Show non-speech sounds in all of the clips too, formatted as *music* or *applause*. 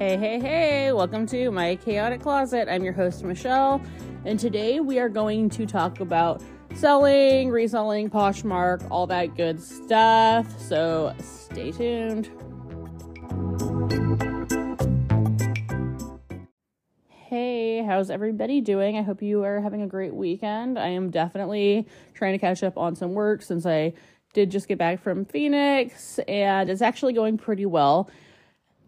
Hey, hey, hey, welcome to my chaotic closet. I'm your host, Michelle, and today we are going to talk about selling, reselling, Poshmark, all that good stuff. So stay tuned. Hey, how's everybody doing? I hope you are having a great weekend. I am definitely trying to catch up on some work since I did just get back from Phoenix, and it's actually going pretty well.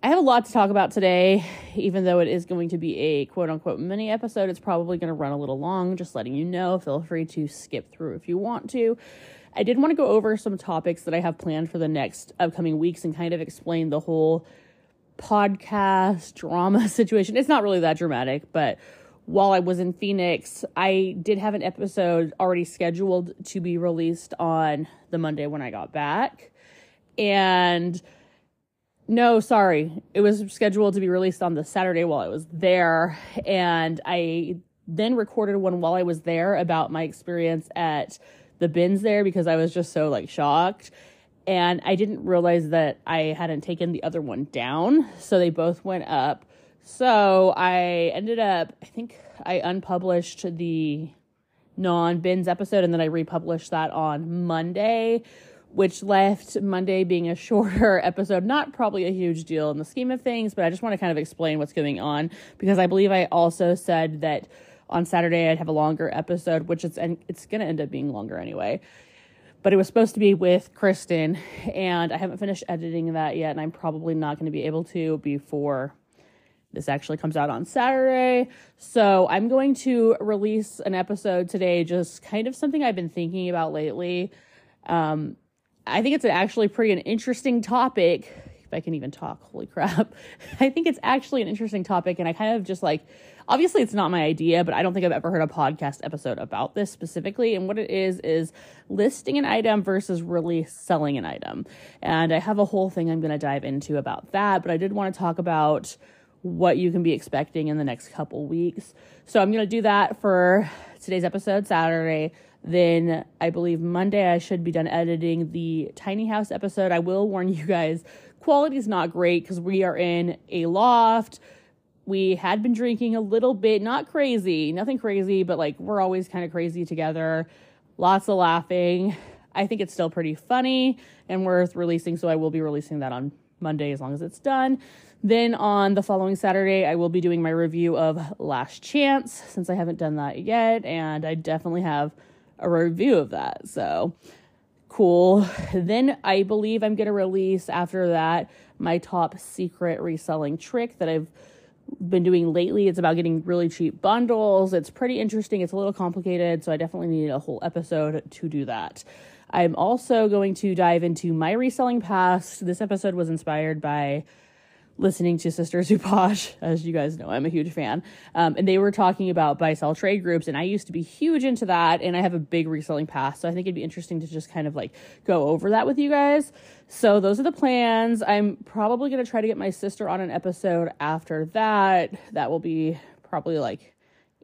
I have a lot to talk about today, even though it is going to be a quote unquote mini episode. It's probably going to run a little long, just letting you know. Feel free to skip through if you want to. I did want to go over some topics that I have planned for the next upcoming weeks and kind of explain the whole podcast drama *laughs* situation. It's not really that dramatic, but while I was in Phoenix, I did have an episode already scheduled to be released on the Monday when I got back. And no, sorry. It was scheduled to be released on the Saturday while I was there. And I then recorded one while I was there about my experience at the bins there because I was just so like shocked. And I didn't realize that I hadn't taken the other one down. So they both went up. So I ended up, I think I unpublished the non bins episode and then I republished that on Monday which left Monday being a shorter *laughs* episode. Not probably a huge deal in the scheme of things, but I just want to kind of explain what's going on because I believe I also said that on Saturday I'd have a longer episode, which it's and it's going to end up being longer anyway. But it was supposed to be with Kristen, and I haven't finished editing that yet, and I'm probably not going to be able to before this actually comes out on Saturday. So I'm going to release an episode today, just kind of something I've been thinking about lately. Um, I think it's actually pretty an interesting topic. If I can even talk, holy crap. *laughs* I think it's actually an interesting topic. And I kind of just like, obviously, it's not my idea, but I don't think I've ever heard a podcast episode about this specifically. And what it is, is listing an item versus really selling an item. And I have a whole thing I'm going to dive into about that. But I did want to talk about what you can be expecting in the next couple weeks. So I'm going to do that for today's episode, Saturday. Then I believe Monday I should be done editing the tiny house episode. I will warn you guys, quality is not great because we are in a loft. We had been drinking a little bit, not crazy, nothing crazy, but like we're always kind of crazy together. Lots of laughing. I think it's still pretty funny and worth releasing, so I will be releasing that on Monday as long as it's done. Then on the following Saturday, I will be doing my review of Last Chance since I haven't done that yet, and I definitely have a review of that. So cool. Then I believe I'm going to release after that my top secret reselling trick that I've been doing lately. It's about getting really cheap bundles. It's pretty interesting. It's a little complicated, so I definitely need a whole episode to do that. I'm also going to dive into my reselling past. This episode was inspired by listening to Sisters Who Posh, *laughs* as you guys know, I'm a huge fan. Um, and they were talking about buy sell trade groups, and I used to be huge into that, and I have a big reselling past, so I think it'd be interesting to just kind of like go over that with you guys. So those are the plans. I'm probably gonna try to get my sister on an episode after that. That will be probably like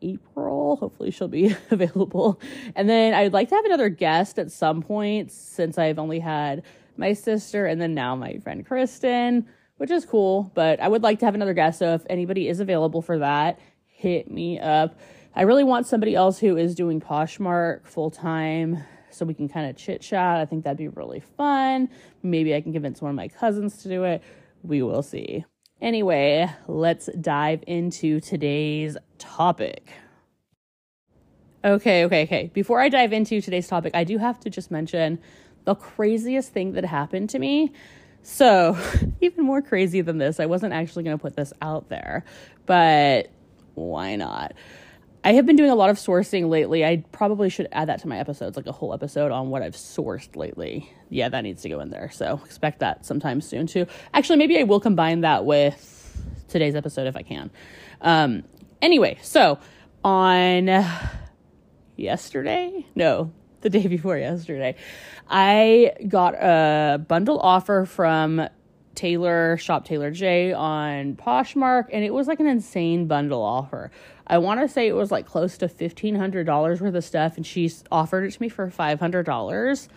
April. Hopefully, she'll be *laughs* available. And then I'd like to have another guest at some point since I've only had my sister and then now my friend Kristen which is cool. But I would like to have another guest. So if anybody is available for that, hit me up. I really want somebody else who is doing Poshmark full time so we can kind of chit chat. I think that'd be really fun. Maybe I can convince one of my cousins to do it. We will see. Anyway, let's dive into today's topic. Okay, okay, okay. Before I dive into today's topic, I do have to just mention the craziest thing that happened to me. So, *laughs* even more crazy than this, I wasn't actually going to put this out there, but why not? I have been doing a lot of sourcing lately. I probably should add that to my episodes, like a whole episode on what I've sourced lately. Yeah, that needs to go in there. So, expect that sometime soon, too. Actually, maybe I will combine that with today's episode if I can. Um, anyway, so on yesterday, no, the day before yesterday, I got a bundle offer from Taylor, Shop Taylor J on Poshmark, and it was like an insane bundle offer. I want to say it was like close to $1,500 worth of stuff, and she offered it to me for $500.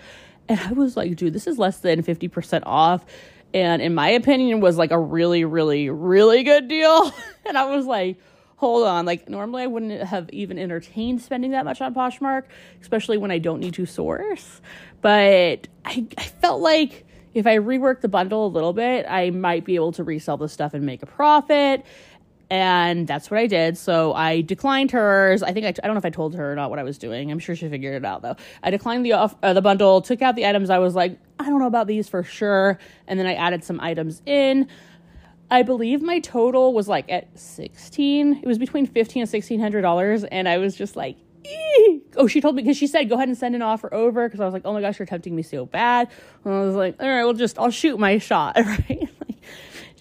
And I was like, dude, this is less than 50% off. And in my opinion, was like a really, really, really good deal. *laughs* and I was like, hold on. Like, normally I wouldn't have even entertained spending that much on Poshmark, especially when I don't need to source. But I, I felt like if I rework the bundle a little bit, I might be able to resell the stuff and make a profit and that's what I did. So I declined hers. I think I, I don't know if I told her or not what I was doing. I'm sure she figured it out though. I declined the off, uh, the bundle, took out the items I was like, I don't know about these for sure, and then I added some items in. I believe my total was like at 16. It was between 15 and 1600 dollars and I was just like, oh, she told me because she said go ahead and send an offer over because I was like, oh my gosh, you're tempting me so bad. And I was like, all right, well, just I'll shoot my shot, *laughs* right?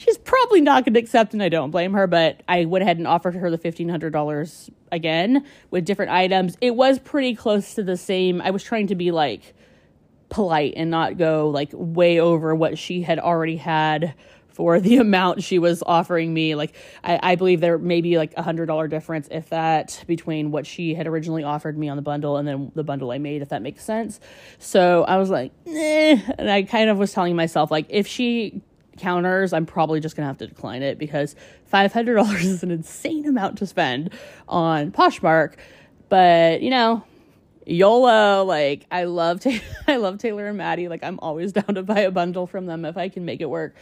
she's probably not going to accept, and I don't blame her. But I went ahead and offered her the fifteen hundred dollars again with different items. It was pretty close to the same. I was trying to be like polite and not go like way over what she had already had for the *laughs* amount she was offering me. Like I, I believe there may be like a hundred dollar difference, if that, between what she had originally offered me on the bundle and then the bundle I made, if that makes sense. So I was like, eh. and I kind of was telling myself like if she counters, I'm probably just gonna have to decline it because $500 *laughs* is an insane amount to spend on Poshmark. But you know, YOLO, like I love *laughs* I love Taylor and Maddie. Like I'm always down to buy a bundle from them if I can make it work.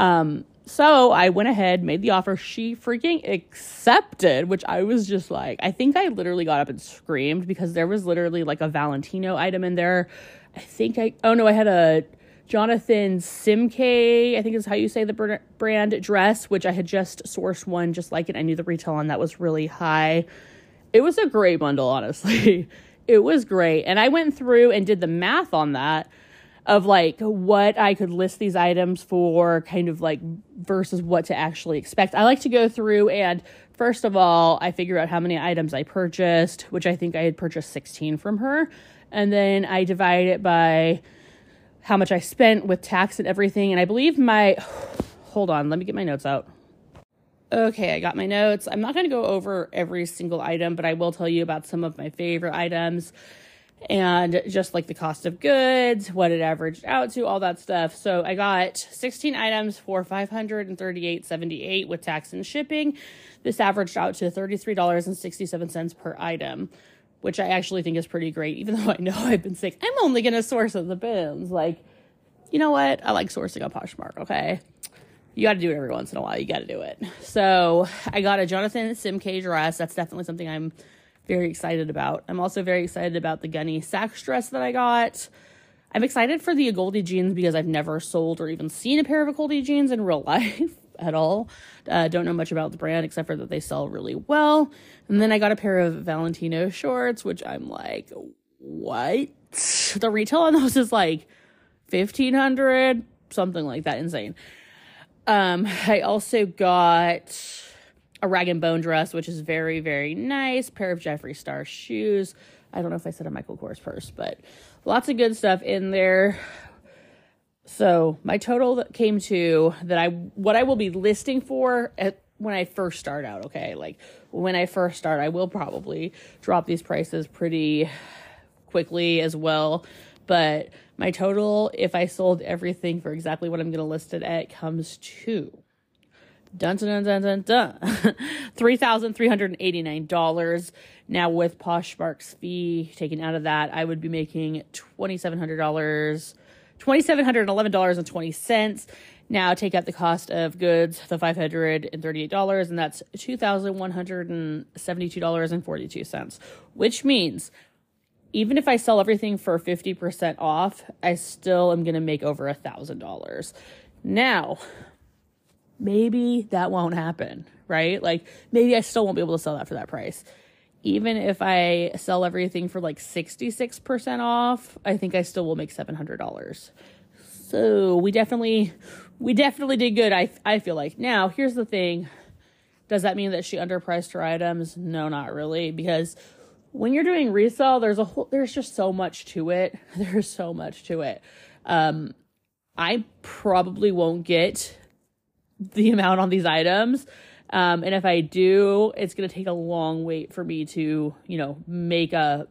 Um, so I went ahead, made the offer. She freaking accepted, which I was just like, I think I literally got up and screamed because there was literally like a Valentino item in there. I think I, oh no, I had a Jonathan Simkhai, I think is how you say the brand dress, which I had just sourced one just like it. I knew the retail on that was really high. It was a great bundle, honestly. *laughs* it was great. And I went through and did the math on that of like what I could list these items for, kind of like versus what to actually expect. I like to go through and first of all, I figure out how many items I purchased, which I think I had purchased 16 from her. And then I divide it by how much I spent with tax and everything. And I believe my, *sighs* hold on, let me get my notes out. Okay, I got my notes. I'm not going to go over every single item, but I will tell you about some of my favorite items and just like the cost of goods, what it averaged out to, all that stuff. So I got 16 items for 538.78 with tax and shipping. This averaged out to $33.67 per item which I actually think is pretty great, even *laughs* though I know I've been sick. I'm only going to source at the bins. Like, you know what? I like sourcing on Poshmark, okay? You got to do it every once in a while. You got to do it. So I got a Jonathan Simkhai dress. That's definitely something I'm very excited about. I'm also very excited about the Gunne Sax dress that I got. I'm excited for the Goldie jeans because I've never sold or even seen a pair of Goldie jeans in real *laughs* life at all. Uh, don't know much about the brand except for that they sell really well. And then I got a pair of Valentino shorts, which I'm like, what? The retail on those is like fifteen hundred, something like that, insane. Um, I also got a rag and bone dress, which is very, very nice. Pair of Jeffree Star shoes. I don't know if I said a Michael Kors purse, but lots of good stuff in there. So my total came to that I what I will be listing for at when I first start out, okay? Like when I first start, I will probably drop these prices pretty quickly as well. But my total, if I sold everything for exactly what I'm going to list it at, comes to dun dun dun dun dun, *laughs* three thousand three hundred eighty nine dollars. Now with Poshmark's fee taken out of that, I would be making twenty seven hundred dollars $2,711.20. Now take out the cost of goods, the $538, and that's $2,172.42, which means even if I sell everything for 50% off, I still am going to make over a $1,000. Now, maybe that won't happen, right? Like maybe I still won't be able to sell that for that price even if I sell everything for like 66% off, I think I still will make $700. So we definitely, we definitely did good. I, I feel like now here's the thing. Does that mean that she underpriced her items? No, not really. Because when you're doing resale, there's a whole, there's just so much to it. *laughs* There's so much to it. Um, I probably won't get the amount on these items um, and if I do, it's going to take a long wait for me to, you know, make a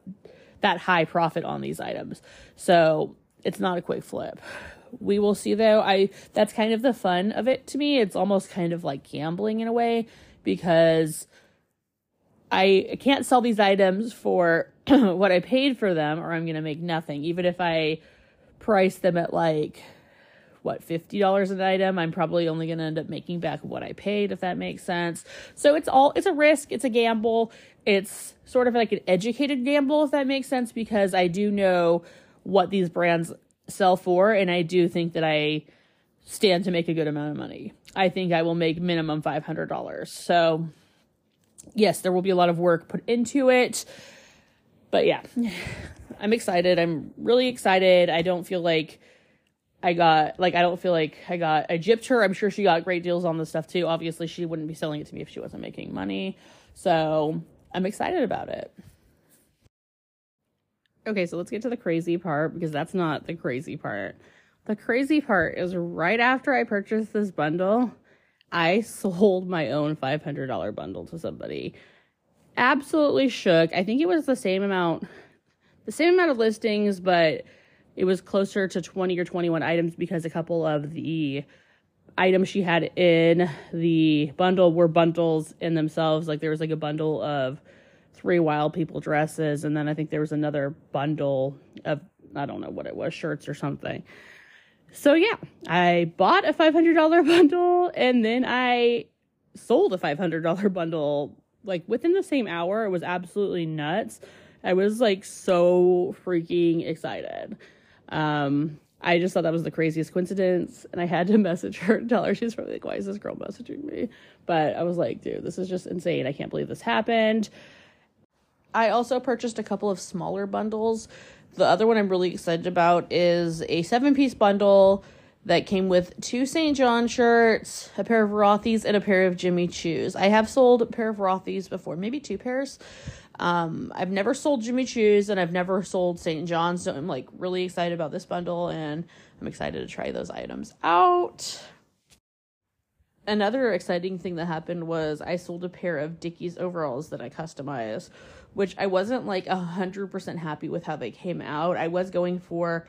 that high profit on these items. So it's not a quick flip. We will see though. I that's kind of the fun of it to me. It's almost kind of like gambling in a way because I can't sell these items for *clears throat* what I paid for them or I'm going to make nothing. Even if I price them at like what $50 an item? I'm probably only going to end up making back what i paid if that makes sense. So it's all it's a risk it's a gamble. It's sort of like an educated gamble if that makes sense because i do know what these brands sell for and i do think that i stand to make a good amount of money. I think i will make minimum $500 so yes there will be a lot of work put into it. But yeah *sighs* i'm excited. I'm really excited. I don't feel like I got like I don't feel like I got I gypped her. I'm sure she got great deals on this stuff too. Obviously, she wouldn't be selling it to me if she wasn't making money. So I'm excited about it. Okay, so let's get to the crazy part because that's not the crazy part. The crazy part is right after I purchased this bundle, I sold my own $500 bundle to somebody. Absolutely shook. I think it was the same amount, the same amount of listings, but it was closer to 20 or 21 items because a couple of the items she had in the bundle were bundles in themselves. Like there was like a bundle of three wild people dresses, and then I think there was another bundle of I don't know what it was, shirts or something. So yeah, I bought a $500 *laughs* bundle and then I sold a $500 bundle like within the same hour. It was absolutely nuts. I was like so freaking excited. Um, I just thought that was the craziest coincidence, and I had to *laughs* message her and tell her she's probably like, "Why is this girl messaging me?" But I was like, "Dude, this is just insane! I can't believe this happened." I also purchased a couple of smaller bundles. The other one I'm really excited about is a seven piece bundle that came with two St. John shirts, a pair of Rothy's, and a pair of Jimmy Choo's. I have sold a pair of Rothy's before, maybe two pairs. Um, I've never sold Jimmy Choo's and I've never sold St. John's, so I'm like really excited about this bundle and I'm excited to try those items out. Another exciting thing that happened was I sold a pair of Dickies overalls that I customized, which I wasn't like a hundred percent happy with how they came out. I was going for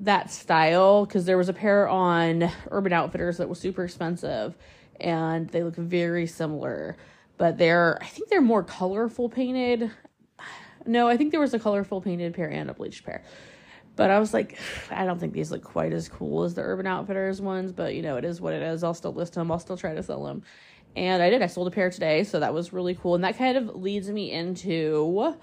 that style because there was a pair on Urban Outfitters that was super expensive and they look very similar but they're I think they're more colorful painted. No, I think there was a colorful painted pair and a bleached pair. But I was like, I don't think these look quite as cool as the Urban Outfitters ones, but you know, it is what it is. I'll still list them. I'll still try to sell them. And I did. I sold a pair today, so that was really cool. And that kind of leads me into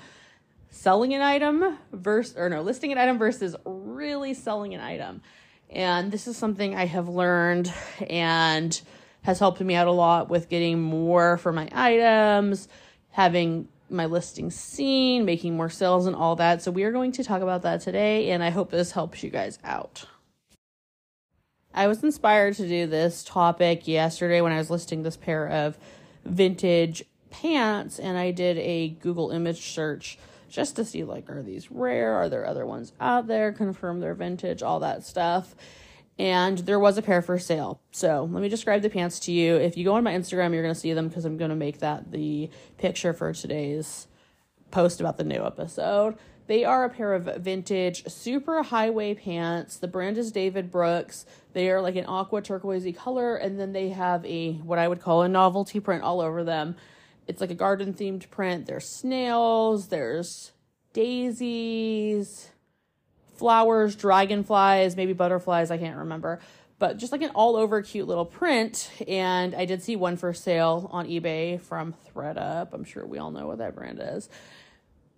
selling an item versus or no, listing an item versus really selling an item. And this is something I have learned and has helped me out a lot with getting more for my items, having my listing seen, making more sales, and all that. So, we are going to talk about that today, and I hope this helps you guys out. I was inspired to do this topic yesterday when I was listing this pair of vintage pants, and I did a Google image search just to see like are these rare are there other ones out there confirm they're vintage all that stuff and there was a pair for sale. So let me describe the pants to you. If you go on my Instagram, you're going to see them because I'm going to make that the picture for today's post about the new episode. They are a pair of vintage super highway pants. The brand is David Brooks. They are like an aqua turquoisey color, and then they have a what I would call a novelty print all over them. It's like a garden themed print. There's snails, there's daisies, flowers, dragonflies, maybe butterflies, I can't remember. But just like an all over cute little print. And I did see one for sale on eBay from ThredUp. I'm sure we all know what that brand is.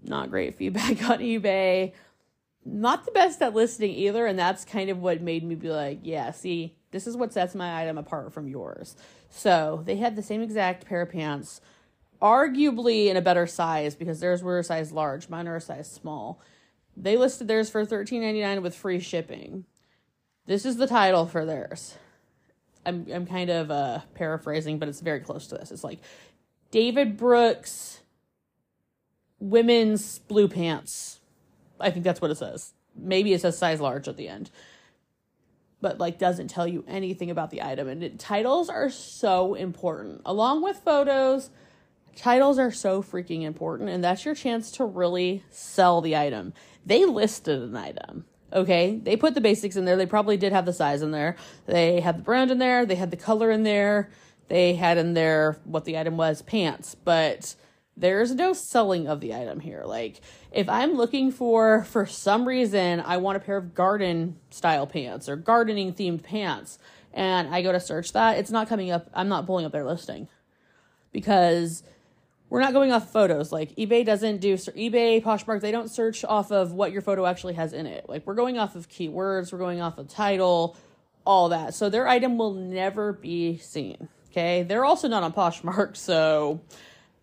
Not great feedback *laughs* on eBay. Not the best at listing either. And that's kind of what made me be like, yeah, see, this is what sets my item apart from yours. So they had the same exact pair of pants, arguably in a better size because theirs were a size large, mine are a size small they listed theirs for $13.99 with free shipping. This is the title for theirs. I'm I'm kind of uh paraphrasing, but it's very close to this. It's like David Brooks women's blue pants. I think that's what it says. Maybe it says size large at the end. But like doesn't tell you anything about the item and it, titles are so important. Along with photos, titles are so freaking important and that's your chance to really sell the item they listed an item. Okay, they put the basics in there. They probably did have the size in there. They had the brand in there. They had the color in there. They had in there what the item was pants. But there's no selling of the item here. Like, if I'm looking for, for some reason, I want a pair of garden style pants or gardening themed pants, and I go to search that, it's not coming up. I'm not pulling up their listing because we're not going off photos. Like eBay doesn't do eBay, Poshmark, they don't search off of what your photo actually has in it. Like we're going off of keywords, we're going off of title, all that. So their item will never be seen. Okay. They're also not on Poshmark. *laughs* So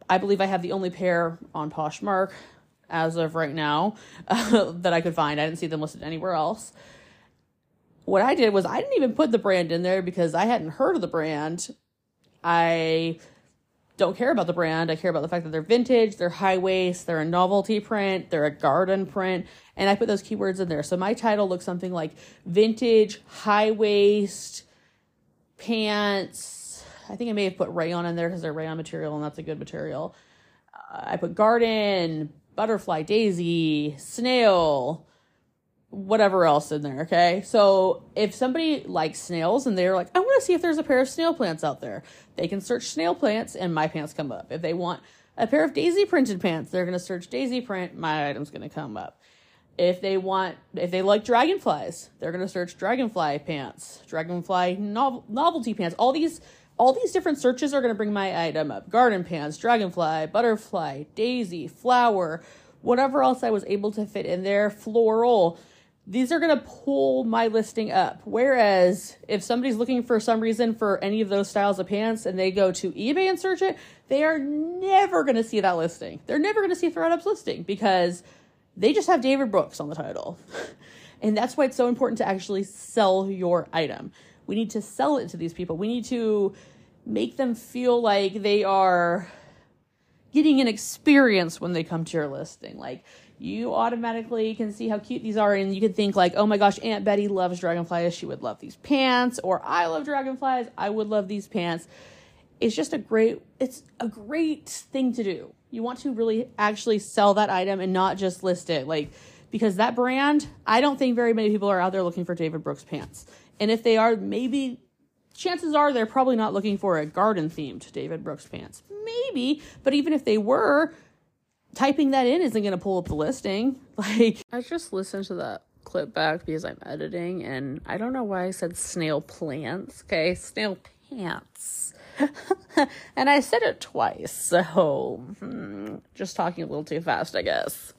I believe I have the only pair on Poshmark as of right now uh, *laughs* that I could find. I didn't see them listed anywhere else. What I did was I didn't even put the brand in there because I hadn't heard of the brand. I don't care about the brand. I care about the fact that they're vintage, they're high waist, they're a novelty print, they're a garden print, and I put those keywords in there. So my title looks something like vintage, high waist, pants. I think I may have put rayon in there because they're rayon material and that's a good material. Uh, I put garden, butterfly, daisy, snail, whatever else in there, okay? So if somebody likes snails and they're like, I want to see if there's a pair of snail plants out there, they can search snail plants and my pants come up. If they want a pair of daisy printed pants, they're going to search daisy print, my item's going to come up. If they want, if they like dragonflies, they're going to search dragonfly pants, dragonfly nov- novelty pants. All these, all these different searches are going to bring my item up. Garden pants, dragonfly, butterfly, daisy, flower, whatever else I was able to fit in there, floral these are going to pull my listing up. Whereas if somebody's looking for some reason for any of those styles of pants and they go to eBay and search it, they are never going to see that listing. They're never going to see ThredUp's listing because they just have David Brooks on the title. *laughs* and that's why it's so important to actually sell your item. We need to sell it to these people. We need to make them feel like they are getting an experience when they come to your listing. Like, you automatically can see how cute these are and you can think like oh my gosh aunt betty loves dragonflies. She would love these pants or i love dragonflies. I would love these pants. It's just a great it's a great thing to do. You want to really actually sell that item and not just list it like because that brand i don't think very many people are out there looking for david brooks pants. And if they are maybe chances are they're probably not looking for a garden themed david brooks pants. Maybe but even if they were typing that in isn't going to pull up the listing. *laughs* Like, I just listened to that clip back because I'm editing, and I don't know why I said snail plants. Okay, snail pants. *laughs* and I said it twice, so hmm, just talking a little too fast, I guess.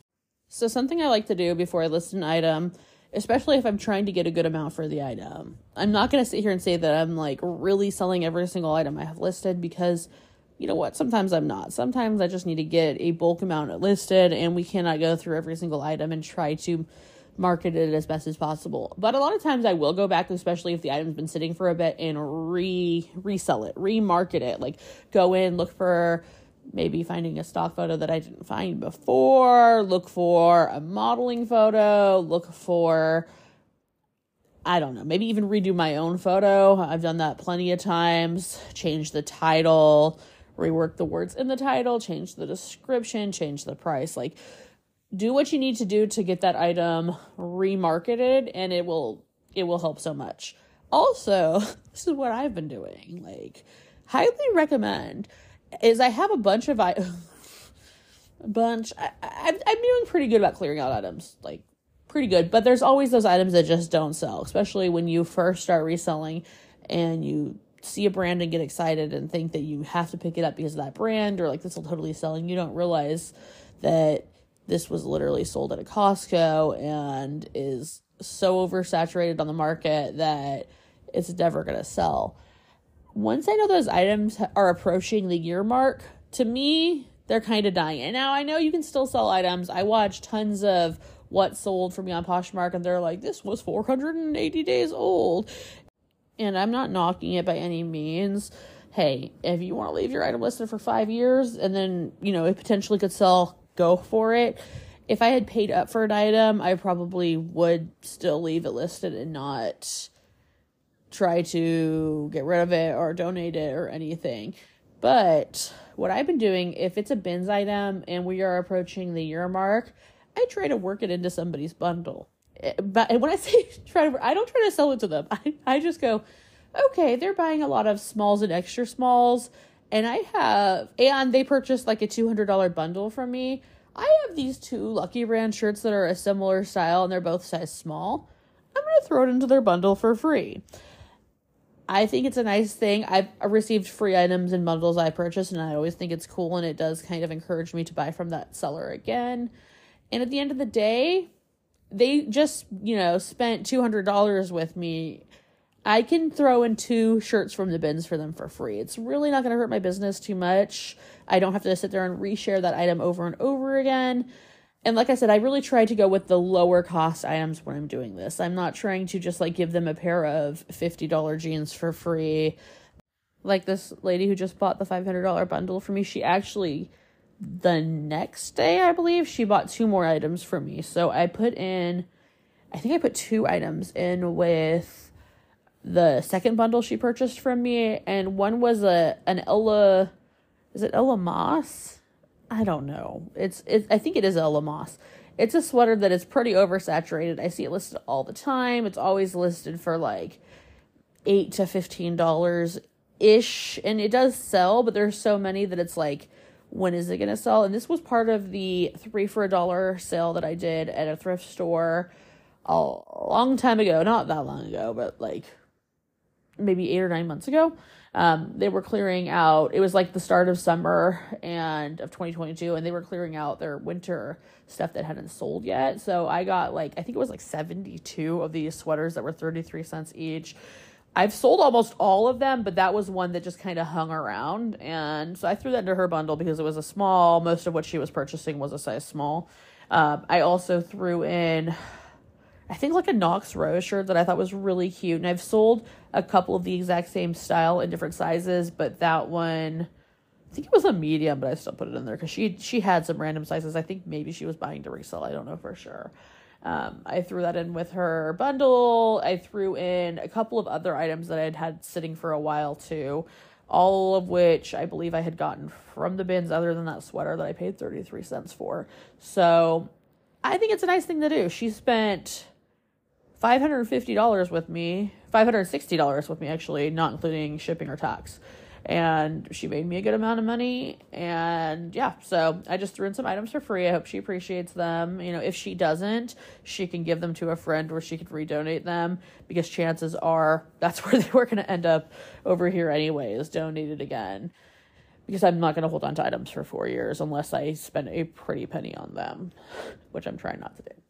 So, something I like to do before I list an item, especially if I'm trying to get a good amount for the item, I'm not going to sit here and say that I'm like really selling every single item I have listed because you know what, sometimes I'm not. Sometimes I just need to get a bulk amount listed and we cannot go through every single item and try to market it as best as possible. But a lot of times I will go back, especially if the item's been sitting for a bit and re resell it, remarket it. Like go in, look for maybe finding a stock photo that I didn't find before, look for a modeling photo, look for I don't know, maybe even redo my own photo. I've done that plenty of times. Change the title, rework the words in the title, change the description, change the price. Like, do what you need to do to get that item remarketed, and it will it will help so much. Also, *laughs* this is what I've been doing. Like, highly recommend is I have a bunch of I a *laughs* bunch. I, I I'm doing pretty good about clearing out items. Like pretty good, but there's always those items that just don't sell, especially when you first start reselling and you see a brand and get excited and think that you have to pick it up because of that brand or like this will totally sell and you don't realize that this was literally sold at a Costco and is so oversaturated on the market that it's never going to sell. Once I know those items are approaching the year mark, to me, they're kind of dying. And now I know you can still sell items. I watch tons of what sold for me on Poshmark and they're like, this was 480 days old and I'm not knocking it by any means. Hey, if you want to leave your item listed for five years and then, you know, it potentially could sell, go for it. If I had paid up for an item, I probably would still leave it listed and not try to get rid of it or donate it or anything. But what I've been doing, if it's a bins item and we are approaching the year mark, I try to work it into somebody's bundle but when I *laughs* say try to, I don't try to sell it to them. *laughs* I, I just go, okay, they're buying a lot of smalls and extra smalls. And I have, and they purchased like a $200 bundle from me. I have these two Lucky Brand shirts that are a similar style and they're both size small. I'm to throw it into their bundle for free. I think it's a nice thing. I've received free items and bundles I purchased, and I always think it's cool, and it does kind of encourage me to buy from that seller again. And at the end of the day, they just, you know, spent $200 with me. I can throw in two shirts from the bins for them for free. It's really not going to hurt my business too much. I don't have to sit there and reshare that item over and over again. And like I said, I really try to go with the lower cost items when I'm doing this. I'm not trying to just like give them a pair of $50 jeans for free. Like this lady who just bought the $500 bundle for me, she actually the next day, I believe, she bought two more items for me. So I put in, I think I put two items in with the second bundle she purchased from me, and one was a an Ella, is it Ella Moss? I don't know. It's it. I think it is Ella Moss. It's a sweater that is pretty oversaturated. I see it listed all the time. It's always listed for like eight to fifteen dollars ish, and it does sell, but there's so many that it's like when is it going to sell? And this was part of the three for a dollar sale that I did at a thrift store a long time ago. Not that long ago, but like maybe eight or nine months ago. Um, they were clearing out, it was like the start of summer and of 2022, and they were clearing out their winter stuff that hadn't sold yet. So I got like, I think it was like 72 of these sweaters that were 33 cents each I've sold almost all of them, but that was one that just kind of hung around. And so I threw that into her bundle because it was a small. Most of what she was purchasing was a size small. Um, I also threw in, I think, like a Knox Rose shirt that I thought was really cute. And I've sold a couple of the exact same style in different sizes, but that one. I think it was a medium, but I still put it in there because she she had some random sizes. I think maybe she was buying to resell. I don't know for sure. Um, I threw that in with her bundle. I threw in a couple of other items that I had had sitting for a while too, all of which I believe I had gotten from the bins, other than that sweater that I paid 33 cents for. So I think it's a nice thing to do. She spent $550 with me, $560 with me, actually, not including shipping or tax and she made me a good amount of money and yeah so i just threw in some items for free. I hope she appreciates them. You know if she doesn't she can give them to a friend or she could redonate them because chances are that's *laughs* where they were going to end up over here anyways donated again. Because i'm not going to hold on to items for four years unless i spend a pretty penny on them which i'm trying not to do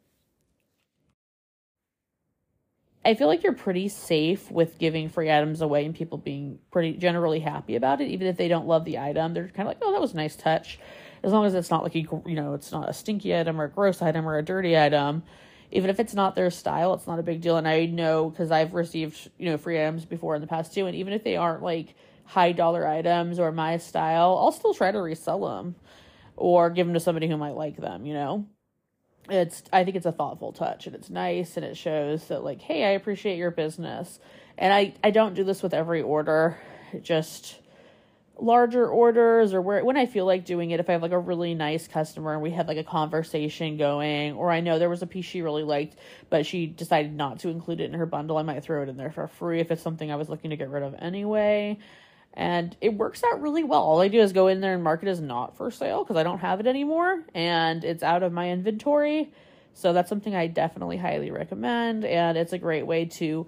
I feel like you're pretty safe with giving free items away and people being pretty generally happy about it, even if they don't love the item. They're kind of like, oh, that was a nice touch. As long as it's not like, a, you know, it's not a stinky item or a gross item or a dirty item. Even if it's not their style, it's not a big deal. And I know because I've received, you know, free items before in the past too. And even if they aren't like high dollar items or my style, I'll still try to resell them or give them to somebody who might like them, you know? It's i think it's a thoughtful touch and it's nice and it shows that like hey i appreciate your business. And i i don't do this with every order just larger orders or where when i feel like doing it if i have like a really nice customer and we have like a conversation going or i know there was a piece she really liked but she decided not to include it in her bundle i might throw it in there for free if it's something i was looking to get rid of anyway and it works out really well. All I do is go in there and mark it as not for sale because I don't have it anymore and it's out of my inventory. So that's something I definitely highly recommend. And it's a great way to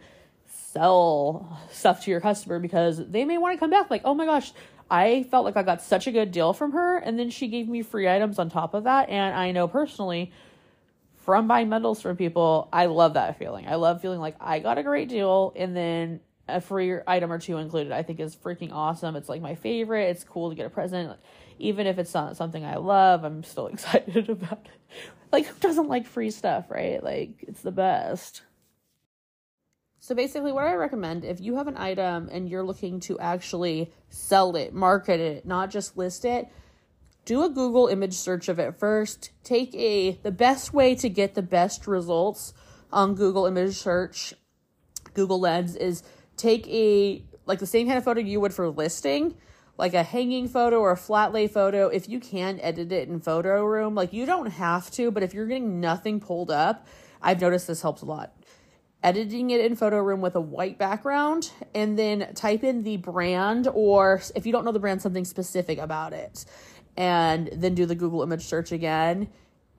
sell stuff to your customer because they may want to come back like, oh my gosh, I felt like I got such a good deal from her. And then she gave me free items on top of that. And I know personally from buying bundles from people, I love that feeling. I love feeling like I got a great deal and then a free item or two included, I think is freaking awesome. It's like my favorite. It's cool to get a present. Even if it's not something I love, I'm still *laughs* excited about it. Like, who doesn't like free stuff, right? Like, it's the best. So, basically, what I recommend if you have an item and you're looking to actually sell it, market it, not just list it, do a Google image search of it first. Take a, the best way to get the best results on Google image search, Google Lens, is take a like the same kind of photo you would for listing like a hanging photo or a flat lay photo if you can edit it in photo room like you don't have to but if you're getting nothing pulled up I've noticed this helps a lot. Editing it in photo room with a white background and then type in the brand or if you don't know the brand, something specific about it. And then do the Google image search again.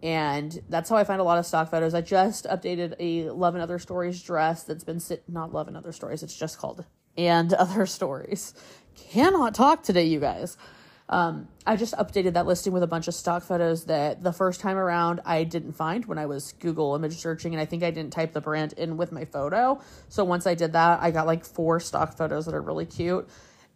And that's how I find a lot of stock photos. I just updated a Love and Other Stories dress that's been sit not Love and Other Stories, it's just called and Other Stories. Cannot talk today, you guys. Um, I just updated that listing with a bunch of stock photos that the first time around I didn't find when I was Google image searching, and I think I didn't type the brand in with my photo. So once I did that, I got like four stock photos that are really cute.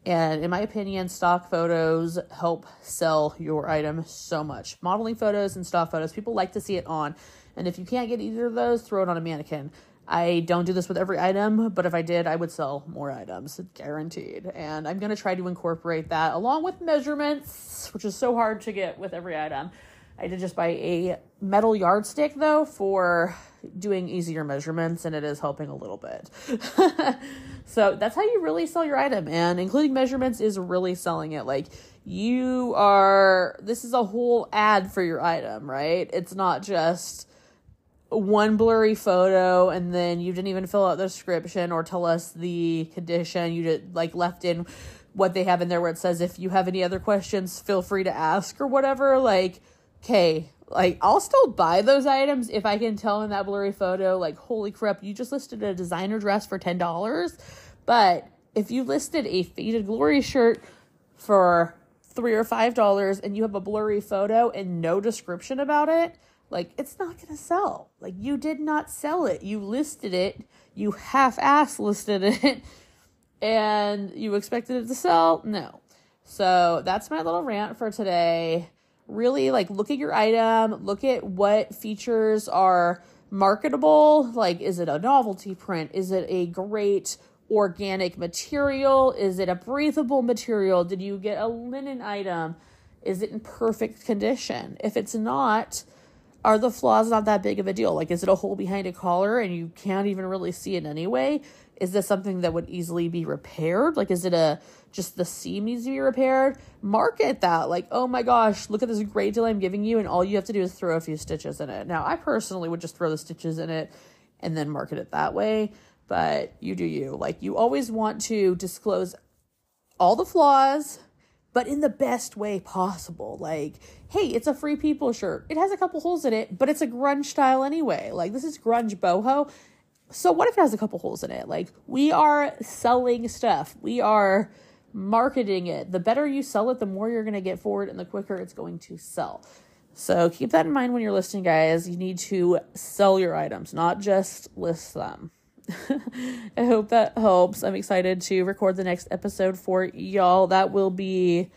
And in my opinion, stock photos help sell your item so much. Modeling photos and stock photos, people like to see it on. And if you can't get either of those, throw it on a mannequin. I don't do this with every item, but if I did, I would sell more items, guaranteed. And I'm going to try to incorporate that along with measurements, which is so hard to get with every item. I did just buy a metal yardstick though for doing easier measurements, and it is helping a little bit. *laughs* so that's how you really sell your item, and including measurements is really selling it. Like you are, this is a whole ad for your item, right? It's not just one blurry photo and then you didn't even fill out the description or tell us the condition you did like left in what they have in there where it says if you have any other questions feel free to ask or whatever like okay like i'll still buy those items if i can tell in that blurry photo like holy crap you just listed a designer dress for $10 but if you listed a faded glory shirt for three or five dollars and you have a blurry photo and no description about it like it's not to sell. Like you did not sell it. You listed it. You half-ass listed it *laughs* and you expected it to sell? No. So, that's my little rant for today. Really like look at your item, look at what features are marketable. Like is it a novelty print? Is it a great organic material? Is it a breathable material? Did you get a linen item? Is it in perfect condition? If it's not, are the flaws not that big of a deal? Like, is it a hole behind a collar and you can't even really see it anyway? Is this something that would easily be repaired? Like, is it a just the seam needs to be repaired? Market that. Like, oh my gosh, look at this great deal I'm giving you, and all you have to do is throw a few stitches in it. Now, I personally would just throw the stitches in it and then market it that way, but you do you. Like, you always want to disclose all the flaws but in the best way possible. Like, hey, it's a free people shirt. It has a couple holes in it, but it's a grunge style anyway. Like, this is grunge boho. So, what if it has a couple holes in it? Like, we are selling stuff, we are marketing it. The better you sell it, the more you're going to get for it, and the quicker it's going to sell. So, keep that in mind when you're listing, guys. You need to sell your items, not just list them. *laughs* I hope that helps. I'm excited to record the next episode for y'all. That will be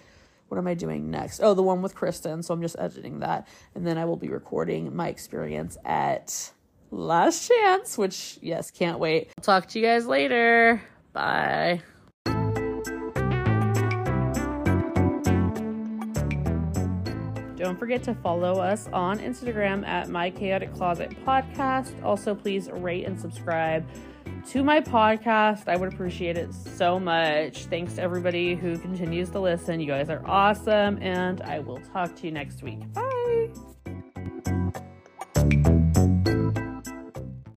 what am I doing next? Oh, the one with Kristen. So I'm just editing that. And then I will be recording my experience at Last Chance, which, yes, can't wait. I'll talk to you guys later. Bye. Don't forget to follow us on Instagram at My Chaotic Closet Podcast. Also, please rate and subscribe to my podcast. I would appreciate it so much. Thanks to everybody who continues to listen. You guys are awesome, and I will talk to you next week. Bye.